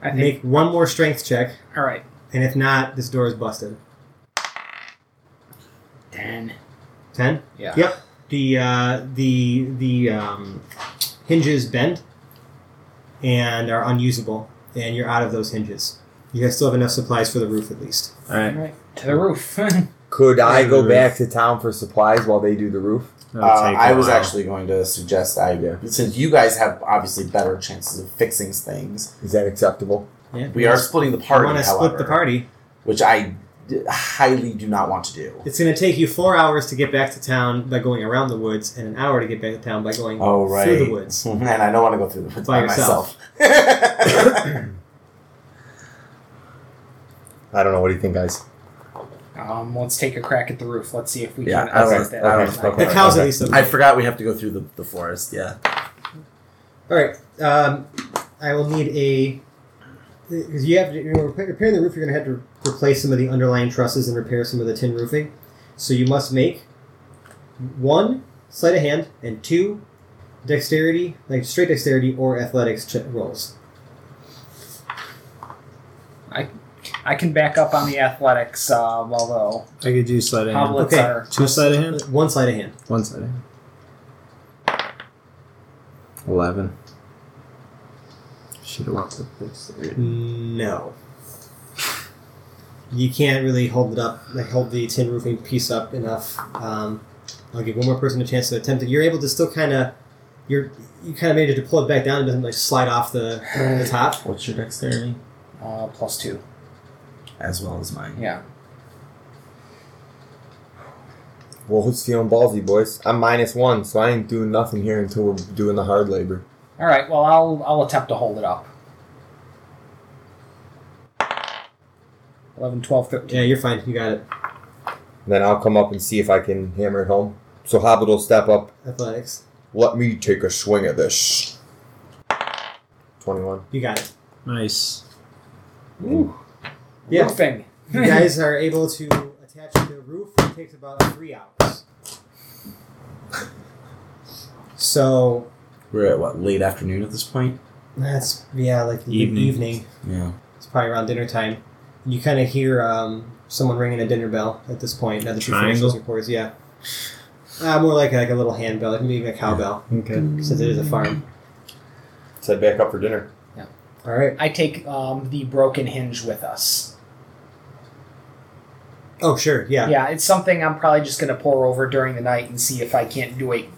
I think. Make one more strength check, all right. and if not, this door is busted. 10. Ten. Yeah. Yep. the uh, the the um, hinges bend and are unusable, and you're out of those hinges. You guys still have enough supplies for the roof, at least. All right. Right to the roof. *laughs* Could I go the back to town for supplies while they do the roof? That'll Uh, take a I was while. actually going to suggest I do. since you guys have obviously better chances of fixing things. Is that acceptable? Yeah, We are splitting the You party, want to however, split the party? which I d- highly do not want to do. It's going to take you four hours to get back to town by going around the woods, and an hour to get back to town by going Oh right, through the woods. *laughs* and I don't want to go through the woods By by, myself. *laughs* I don't know. What do you think, guys? um, let's take a crack at the roof. Let's see if we Yeah, can I access that. I at was- okay. The cows at least. I forgot we have to go through the, the forest. Yeah. All right. Um, I will need a. Because you have to, you know, repairing the roof, you're going to have to replace some of the underlying trusses and repair some of the tin roofing. So you must make one sleight of hand and two dexterity, like straight dexterity or athletics check rolls. I I can back up on the athletics, uh, although I could do sleight of hand. Okay. are. Two sleight of hand. One sleight of hand. One sleight of hand. Eleven. Should have went with this. No. You can't really hold it up, like hold the tin roofing piece up enough. Um, I'll give one more person a chance to attempt it. You're able to still kind of, you're you kind of managed to pull it back down. It doesn't like slide off the the *sighs* top. What's your dexterity? Uh, plus two. As well as mine. Yeah. Well, who's feeling ballsy, boys? I'm minus one, so I ain't doing nothing here until we're doing the hard labor. All right. Well, I'll I'll attempt to hold it up. 11, 12, 13. Yeah, you're fine. You got it. Then I'll come up and see if I can hammer it home. So Hoblet will step up. Athletics. Let me take a swing at this. Twenty-one. You got it. Nice. Ooh. Yeah. Roofing. You guys are able to attach the roof. It takes about three hours. So We're at what late afternoon at this point. that's yeah, like the Evening. evening. Yeah. It's probably around dinner time. You kind of hear um, someone ringing a dinner bell at this point. Now that you finish Triangle? those reports, yeah. Uh, more like like a little handbell, like maybe a cowbell, Okay. since it is a farm. Let's back up for dinner. Yeah. All right. I take um, the broken hinge with us. Oh sure, yeah. Yeah, it's something I'm probably just going to pour over during the night and see if I can't do a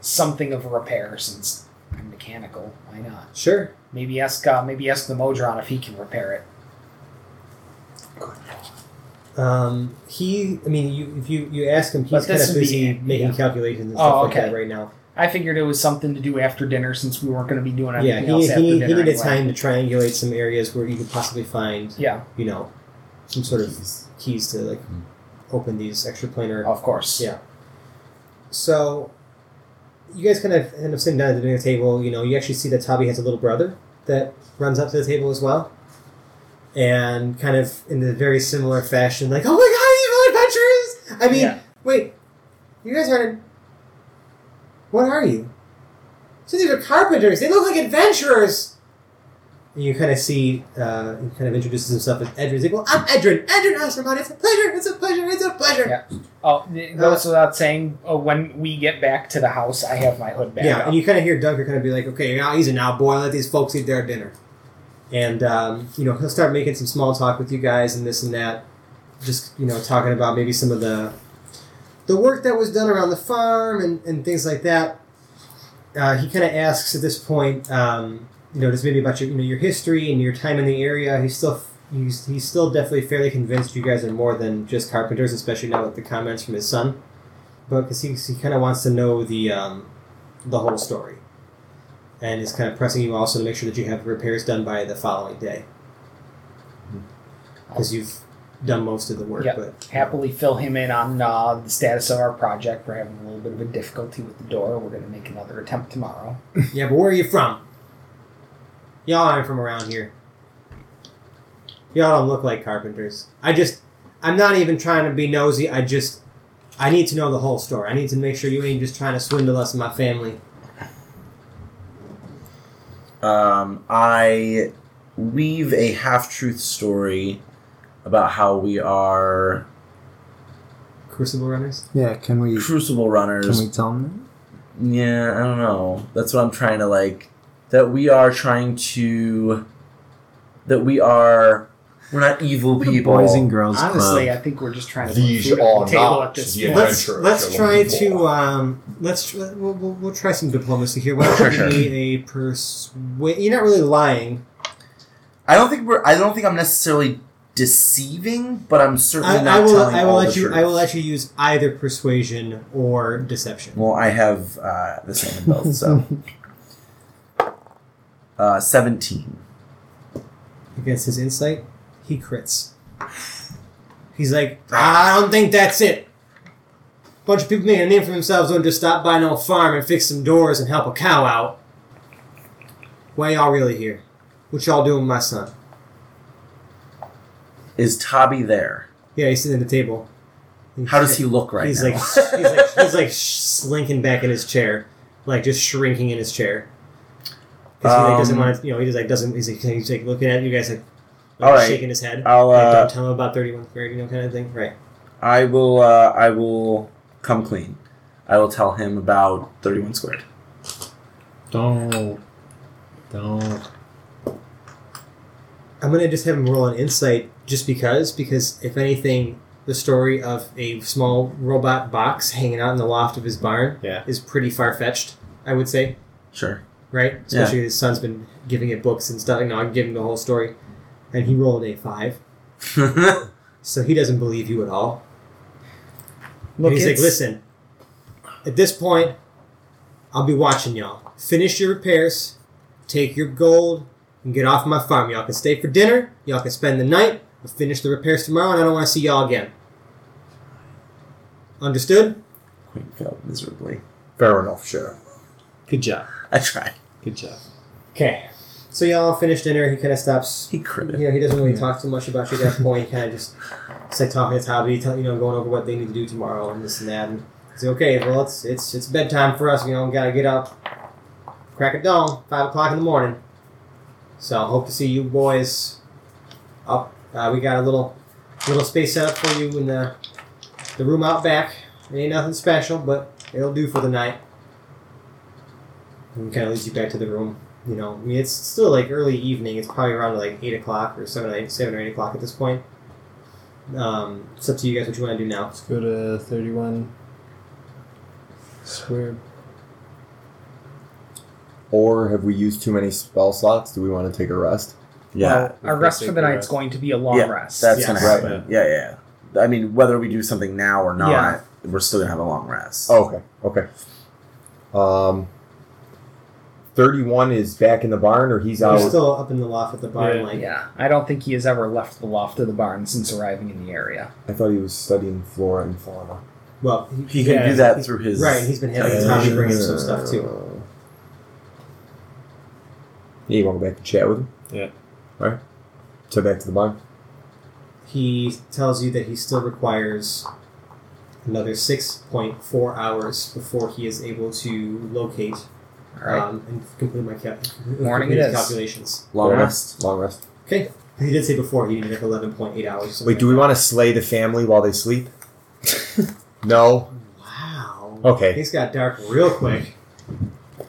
something of a repair since I'm mechanical. Why not? Sure. Maybe ask uh, maybe ask the Modron if he can repair it. Um, he, I mean, you if you you ask him, But he's kind this of would be- busy making yeah. calculations and Oh, stuff like okay. that right now. I figured it was something to do after dinner since we weren't going to be doing Yeah, anything he, else he, after he, dinner. needed anyway. time to triangulate some areas where you could possibly find, Yeah, you know, some sort of keys to like open these extra planar of course. Yeah. So, you guys kind of end up sitting down at the dinner table. You know, you actually see that Tabi has a little brother that runs up to the table as well. And kind of in a very similar fashion, like, oh my god, evil adventurers! I mean, Yeah. wait, you guys aren't. What are you? So these are carpenters. They look like adventurers! And you kind of see, uh, he kind of introduces himself as Edrin. He's like, well, I'm Edrin. Edrin Ostermont. It's a pleasure. It's a pleasure. It's a pleasure. Yeah. Oh, it goes without saying. Oh, when we get back to the house, I have my hood back Yeah, up. and you kind of hear Dunker kind of be like, "Okay, now easy now, boy. Let these folks eat their dinner." And um, you know he'll start making some small talk with you guys and this and that, just you know talking about maybe some of the the work that was done around the farm and, and things like that. Uh, he kind of asks at this point, um, you know, just maybe about your you know your history and your time in the area. He's still he's he's still definitely fairly convinced you guys are more than just carpenters, especially now with the comments from his son. But because he, he kind of wants to know the um, the whole story, and is kind of pressing you also to make sure that you have repairs done by the following day, because you've done most of the work. Yep. But happily fill him in on uh, the status of our project. We're having a little bit of a difficulty with the door. We're going to make another attempt tomorrow. *laughs* yeah, but where are you from? Y'all aren't from around here. Y'all don't look like carpenters. I just, I'm not even trying to be nosy. I just, I need to know the whole story. I need to make sure you ain't just trying to swindle us and my family. Um, I weave a half truth story about how we are Crucible runners. Yeah, can we Crucible runners. can we tell them Yeah, I don't know. That's what I'm trying to like. That we are trying to. That we are. We're not evil that? people. Boys and girls Honestly, club. I think we're just trying to These put food on are the table not at this the point. Let's adventurers let's you're try to um let's tr- we'll, we'll, we'll try some diplomacy here. Why don't Sure, you sure. give me a persuade? You're not really lying. I don't think we're. I don't think I'm necessarily deceiving, but I'm certainly I, not I will telling I will all let the you truth. I will let you use either persuasion or deception. Well, I have uh, the same in both, so. *laughs* uh, 17. Against his insight, he crits. He's like, I don't think that's it. Bunch of people making a name for themselves don't just stop by no farm and fix some doors and help a cow out. Why y'all really here? What y'all doing with my son? Is Tabi there? Yeah, he's sitting at the table. How does he look right he's now? like he's like he's like slinking back in his chair, like just shrinking in his chair. 'Cause he like, doesn't Um, want to, you know, he just like doesn't. He's like, he's like looking at you guys like, like All right. shaking his head. I'll, like, uh, don't tell him about thirty one third, you know, kind of thing. Right. I will. Uh, I will come clean. I will tell him about 31 squared. Don't. Don't. I'm gonna just have him roll an insight, just because. Because if anything, the story of a small robot box hanging out in the loft of his barn Yeah. is pretty far fetched. I would say. Sure. right? Especially his son's been giving it books and stuff. You know, I'm giving the whole story, and he rolled a five, *laughs* so he doesn't believe you at all. Look, and he's like, "Listen, at this point, I'll be watching y'all. Finish your repairs, take your gold, and get off my farm. Y'all can stay for dinner. Y'all can spend the night. I'll finish the repairs tomorrow, and I don't want to see y'all again. Understood? Quinn failed miserably. Fair enough, Sheriff. Good job. I tried. Good job. Okay. So y'all finish dinner. He kind of stops He critted. you know, he doesn't really talk too much about you at that point. He kind of just it's like talking to Tabi, tell, you know, going over what they need to do tomorrow and this and that. And he's like, okay, well, it's it's it's bedtime for us. You know, we gotta get up, crack at dawn, five o'clock in the morning. So hope to see you boys up. Uh, we got a little little space set up for you in the the room out back. It ain't nothing special, but it'll do for the night. And kind of leads you back to the room. You know, I mean, it's still like early evening. It's probably around like eight o'clock or seven, eight, seven or eight o'clock at this point. Um, it's up to you guys what you want to do now. Let's go to 31 squared. Or have we used too many spell slots? Do we want to take a rest? Yeah. Our rest for the a night's rest. going to be a long yeah, rest. That's Yes. gonna Right. happen. Yeah, yeah. yeah. I mean, whether we do something now or not, Yeah. we're still gonna have a long rest. Oh, okay, okay. Um, thirty-one is back in the barn, or he's You're out. still up in the loft at the barn, Yeah. like yeah, I don't think he has ever left the loft of the barn since mm. arriving in the area. I thought he was studying flora and fauna. well, he can yeah, do that he's- through his right. He's been having Yeah. Tommy bring him some stuff too. Yeah, you want to go back and chat with him? Yeah. All right. So back to the barn. He tells you that he still requires another six point four hours before he is able to locate All right. um, and complete my cal- Morning complete it his is. calculations. long Fair enough. rest. Long rest. Okay. He did say before he needed like eleven point eight hours. or something Wait, do we like want to slay the family while they sleep? *laughs* no. that. Wow. Okay. Things got dark real quick.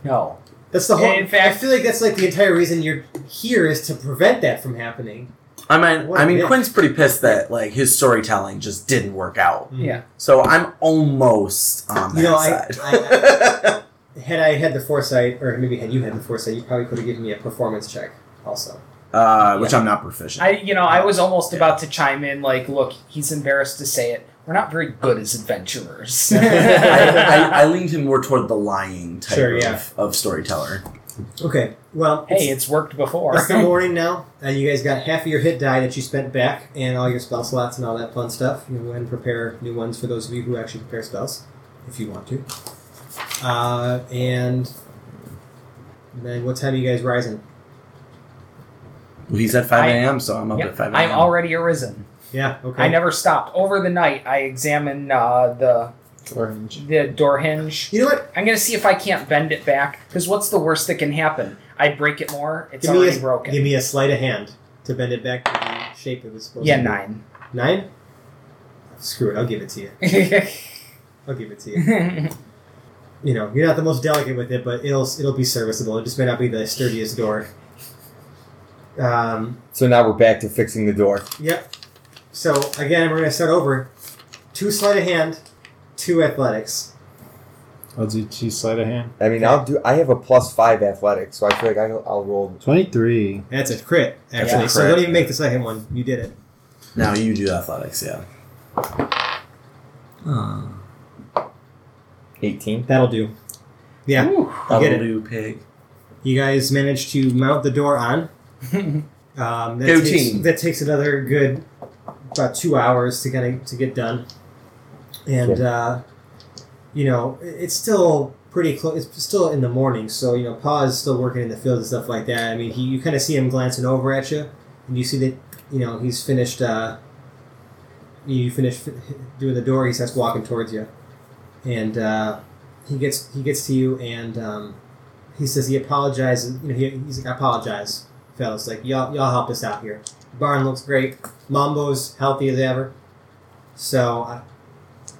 no. That's the whole. In fact- I feel like that's like the entire reason you're here is to prevent that from happening. I mean, What I a mean, bitch. Quinn's pretty pissed that like his storytelling just didn't work out. Yeah. So I'm almost on that You know, I- side. *laughs* Had I had the foresight, or maybe had you had the foresight, you probably could have given me a performance check. Also, uh, which I'm not proficient. I, you know, I was almost about to chime in, like, look, he's embarrassed to say it. We're not very good as adventurers. *laughs* *laughs* I, I, I leaned him more toward the lying type Sure, of, of storyteller. okay. Well, hey, it's, it's worked before. it's the *laughs* morning now, and you guys got half of your hit die that you spent back, and all your spell slots and all that fun stuff. You can go ahead and prepare new ones for those of you who actually prepare spells, if you want to. Uh, and then, what time are you guys rising? Well, he's at 5 I- a.m., so I'm up Yep, at 5 a.m. I'm already arisen. Yeah. Okay. I never stopped. Over the night, I examine uh, the Orange. the door hinge. You know what? I'm gonna see if I can't bend it back. Because what's the worst that can happen? I break it more. It's Give me already a, broken. Give me a sleight of hand to bend it back to the shape it was supposed yeah, to be. nine. Nine? Screw it. I'll give it to you. *laughs* I'll give it to you. *laughs* you know, you're not the most delicate with it, but it'll it'll be serviceable. It just may not be the sturdiest door. Um, so now we're back to fixing the door. Yep. So again, we're going to start over. Two sleight of hand, two athletics. I'll do two sleight of hand. I mean, I'll do. I have a plus five athletics, so I feel like I, will roll twenty three. That's a crit, actually. So don't even make the second one. You did it. Now you do athletics, yeah. Oh. 18. That'll do. Yeah. Ooh, you get it. pig. You guys managed to mount the door on. *laughs* um, that, takes, 15. that takes another good about two hours to get to get done, and uh, you know it's still pretty close. It's still in the morning, so you know Pa is still working in the field and stuff like that. I mean, he you kind of see him glancing over at you, and you see that you know he's finished. Uh, you finish doing the door. He starts walking towards you and uh, he gets he gets to you and. Um, he says he apologizes. You know, he, he's like, I apologize, fellas. Like y'all, y'all help us out here. Barn looks great. Mambo's healthy as ever. So I,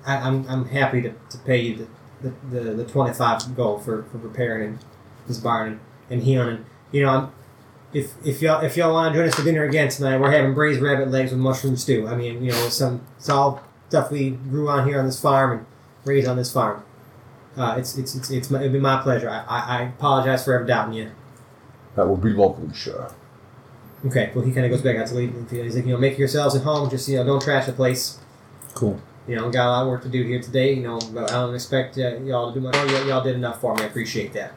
I, I'm, I'm happy to, to pay you the, the, the, the 25 gold for, for repairing this barn and, and healing. You know, I'm, if if y'all if y'all want to join us for dinner again tonight, we're having braised rabbit legs with mushroom stew. I mean, you know, some it's all stuff we grew on here on this farm and raised on this farm. Uh, it's, it's, it's, it's my, it'd be my pleasure. I, I, I apologize for ever doubting you. That will be lovely, sure. Okay, well, he kind of goes back out to leave. He's like, you know, make yourselves at home. Just, you know, don't trash the place. Cool. You know, I got a lot of work to do here today. You know, but I don't expect uh, y'all to do much. Oh, y- y'all did enough for me. I appreciate that.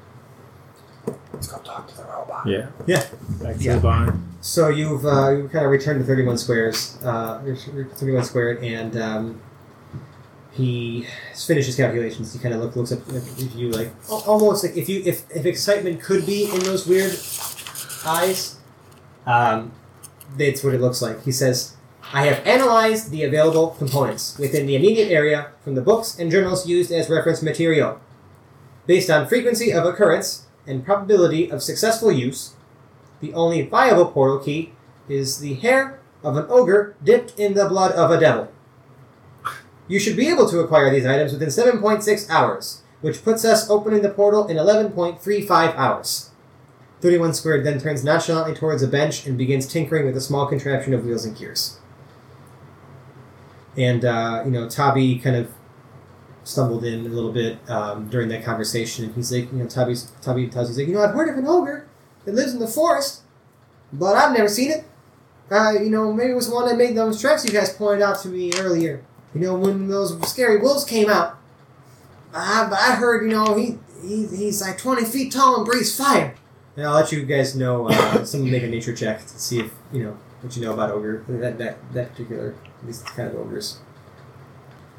Let's go talk to the robot. Yeah. Yeah. Back to Yeah. the barn. So you've uh, you kind of returned to 31 squares, uh, 31 squared, and um, he finishes calculations. He kind of look, looks up at you like almost like if you if, if excitement could be in those weird eyes, um, that's what it looks like. He says, "I have analyzed the available components within the immediate area from the books and journals used as reference material, based on frequency of occurrence and probability of successful use." The only viable portal key is the hair of an ogre dipped in the blood of a devil. You should be able to acquire these items within 7.6 hours, which puts us opening the portal in 11.35 hours. 31 Squared then turns nonchalantly towards a bench and begins tinkering with a small contraption of wheels and gears. And, uh, you know, Tabi kind of stumbled in a little bit um, during that conversation, and he's like, you know, Tabi's, Tabi tells he's like, you know, I've heard of an ogre that lives in the forest, but I've never seen it. Uh, you know, maybe it was the one that made those tracks you guys pointed out to me earlier. You know, when those scary wolves came out. But I heard, you know, he, he he's like 20 feet tall and breathes fire. And I'll let you guys know, uh, *coughs* someone make a nature check to see if, you know, what you know about ogre, that, that, that particular, these kind of ogres.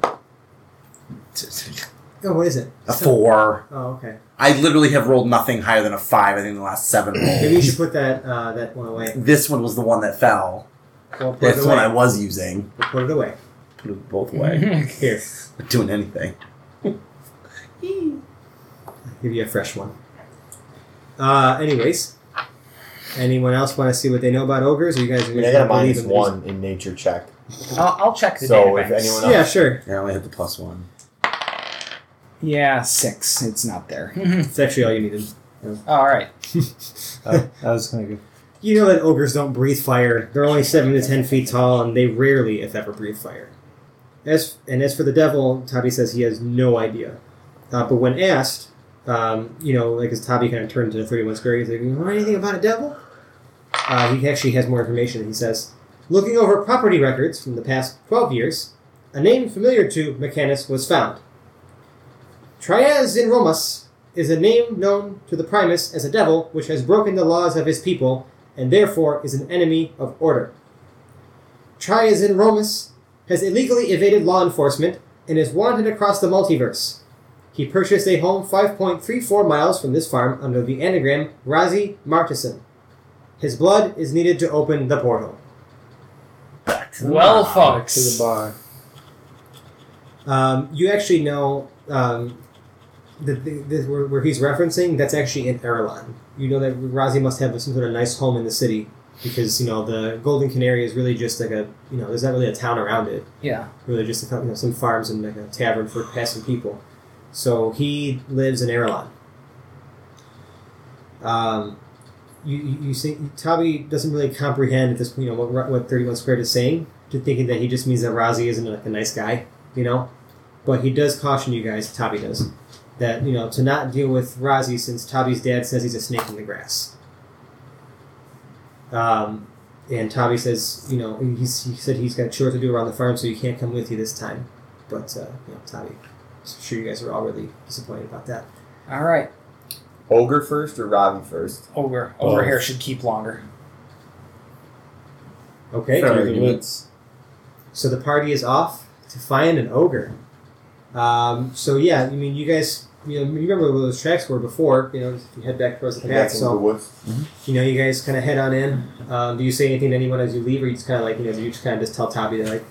*laughs* Oh, what is it? A four. Oh, okay. I literally have rolled nothing higher than a five. I think in the last seven rolls. *coughs* Maybe you should put that, uh, that one away. This one was the one that fell. Well, put That's it the one. I was using. We'll put it away. Put it both *laughs* away. Here. Not doing anything. *laughs* give you a fresh one. Uh, anyways, anyone else want to see what they know about ogres? Or you guys? I mean, I got a believe minus in one in nature check. I'll, I'll check the So if anyone these? Yeah, sure. Yeah, I only hit the plus one. Yeah, six. It's not there. *laughs* It's actually all you needed. All right. Oh, that was kind of good. You know that ogres don't breathe fire. They're only seven to ten feet tall, and they rarely, if ever, breathe fire. As and as for the devil, Tabi says he has no idea. Uh, but when asked, um, you know, like as Tabi kind of turned to the thirty-one square, he's like, "You know anything about a devil?" Uh, he actually has more information. He says, looking over property records from the past twelve years, a name familiar to Mechanus was found. Trias in Romus is a name known to the Primus as a devil which has broken the laws of his people and therefore is an enemy of order. Trias in Romus has illegally evaded law enforcement and is wanted across the multiverse. He purchased a home 5.34 miles from this farm under the anagram Razi Martison. His blood is needed to open the portal. Back to the Well, bar. folks. To the bar. Um, you actually know um, the, the, the, where, where he's referencing, that's actually in Erlan. You know that Razi must have some sort of nice home in the city because you know the Golden Canary is really just like a you know there's not really a town around it. Yeah. Really just a, couple- you know, some farms and like a tavern for passing people. So he lives in Erelon. Um, you, you, you say Tabi doesn't really comprehend at this you know what what thirty one squared is saying, to thinking that he just means that Razi isn't like a nice guy, you know. But he does caution you guys, Tabi does, that you know to not deal with Razi since Tabi's dad says he's a snake in the grass. Um, and Tabi says, you know, he's, he said he's got chores to do around the farm, so he can't come with you this time. But uh, you know, Tabi, I'm sure you guys are all really disappointed about that. All right. Ogre first or Robbie first? Ogre. Ogre hair should keep longer. Okay. Through the argument. woods. So the party is off to find an ogre. Um, so yeah, I mean, you guys, you know, you remember where those tracks were before. You know, if you head back towards the And path. that's in the So woods. you know, you guys kind of head on in. Um, do you say anything to anyone as you leave, or you just kind of like, you know, you just kind of just tell Tabi to like,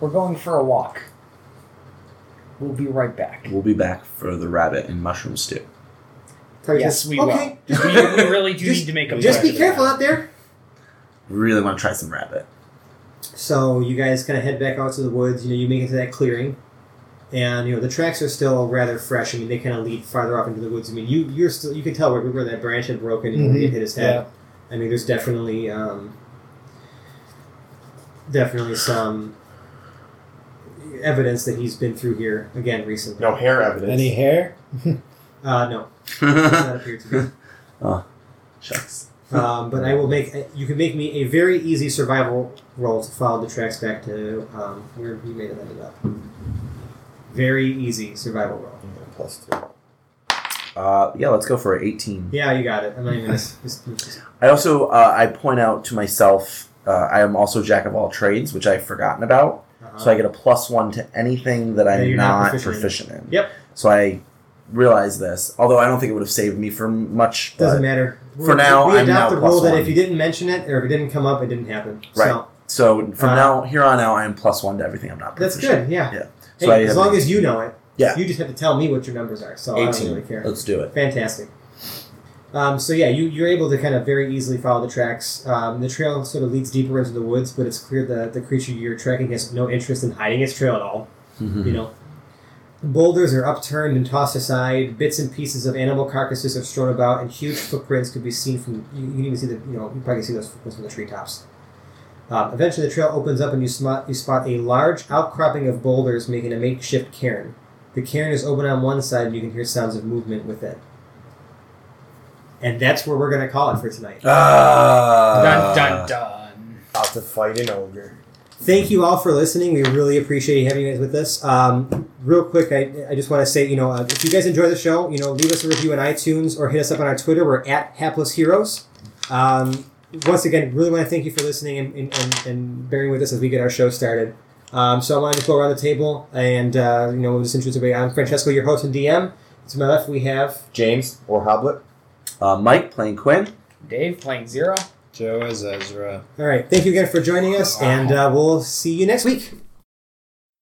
We're going for a walk. We'll be right back. We'll be back for the rabbit and mushroom stew. Tabi Yes, says, we okay. will. We, we really do Just- need to make a Just be careful out there. Really want to try some rabbit. So you guys kind of head back out to the woods. You know, you make it to that clearing, and you know the tracks are still rather fresh. I mean, they kind of lead farther off into the woods. I mean, you you're still you can tell where, where that branch had broken and Mhm. it hit his head. I mean, there's definitely um, definitely some evidence that he's been through here again recently. No hair evidence. Any hair? *laughs* Uh, no, not appear to *laughs* Shucks. Um, but I will make you can make me a very easy survival roll to follow the tracks back to um, where we made it ended up. Very easy survival roll. Yeah, plus two. Uh, yeah, let's go for 18. Yeah, you got it. I'm not even gonna. Just, just, I also uh, I point out to myself uh, I am also jack of all trades, which I've forgotten about. uh, So I get a plus one to anything that I'm you're not proficient in. proficient in. Yep. So I realize this, although I don't think it would have saved me from much. Doesn't matter. for now, we I'm adopt the rule that if you didn't mention it or if it didn't come up, it didn't happen. Right. So so from Uh, now here on out, I am plus one to everything I'm not Proficient. In. That's good. Yeah. Yeah. Hey, So as long as you know it. Yeah. You just have to tell me what your numbers are. So I don't really care. Let's do it. Fantastic. Um, so yeah, you, you're able to kind of very easily follow the tracks. Um, the trail sort of leads deeper into the woods, but it's clear that the creature you're tracking has no interest in hiding its trail at all. Mhm. You know, boulders are upturned and tossed aside. Bits and pieces of animal carcasses are strewn about, and huge footprints could be seen from. You, you can even see the. You know, you probably see those footprints from the treetops. Um, eventually, the trail opens up, and you spot you spot a large outcropping of boulders making a makeshift cairn. The cairn is open on one side, and you can hear sounds of movement within. And that's where we're going to call it for tonight. Ah. Dun dun dun. Out to fight an ogre. Thank you all for listening. We really appreciate you having you guys with us. Um, real quick, I, I just want to say, you know, uh, if you guys enjoy the show, you know, leave us a review on iTunes or hit us up on our Twitter. We're at Hapless Heroes. Um, once again, really want to thank you for listening and, and, and, and bearing with us as we get our show started. Um, so I want to go around the table and, uh, you know, we'll just introduce everybody. I'm Francesco, your host and DM. To my left, we have James or Hoblet. Uh, Mike playing Quinn. Dave playing zero. Joe as Ezra. All right. Thank you again for joining us, and uh, we'll see you next week.